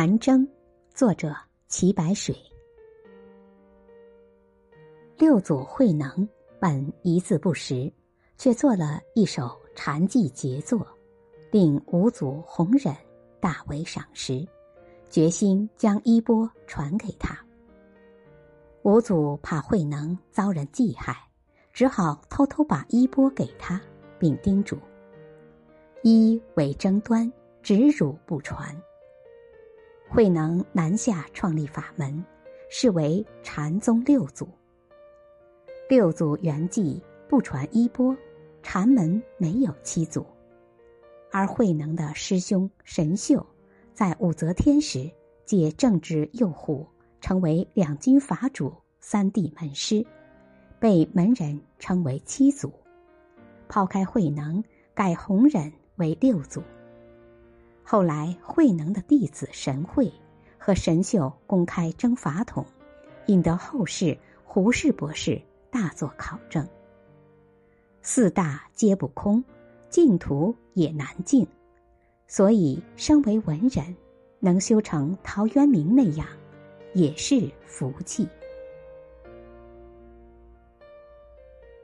禅征，作者齐白水。六祖慧能本一字不识，却做了一首禅偈杰作，令五祖弘忍大为赏识，决心将衣钵传给他。五祖怕慧能遭人忌害，只好偷偷把衣钵给他，并叮嘱：“一为争端，只辱不传。”慧能南下创立法门，是为禅宗六祖。六祖圆寂不传衣钵，禅门没有七祖。而慧能的师兄神秀，在武则天时借政治诱惑，成为两军法主、三帝门师，被门人称为七祖。抛开慧能，改弘忍为六祖。后来，慧能的弟子神会和神秀公开争法统，引得后世胡适博士大作考证。四大皆不空，净土也难净，所以身为文人，能修成陶渊明那样，也是福气。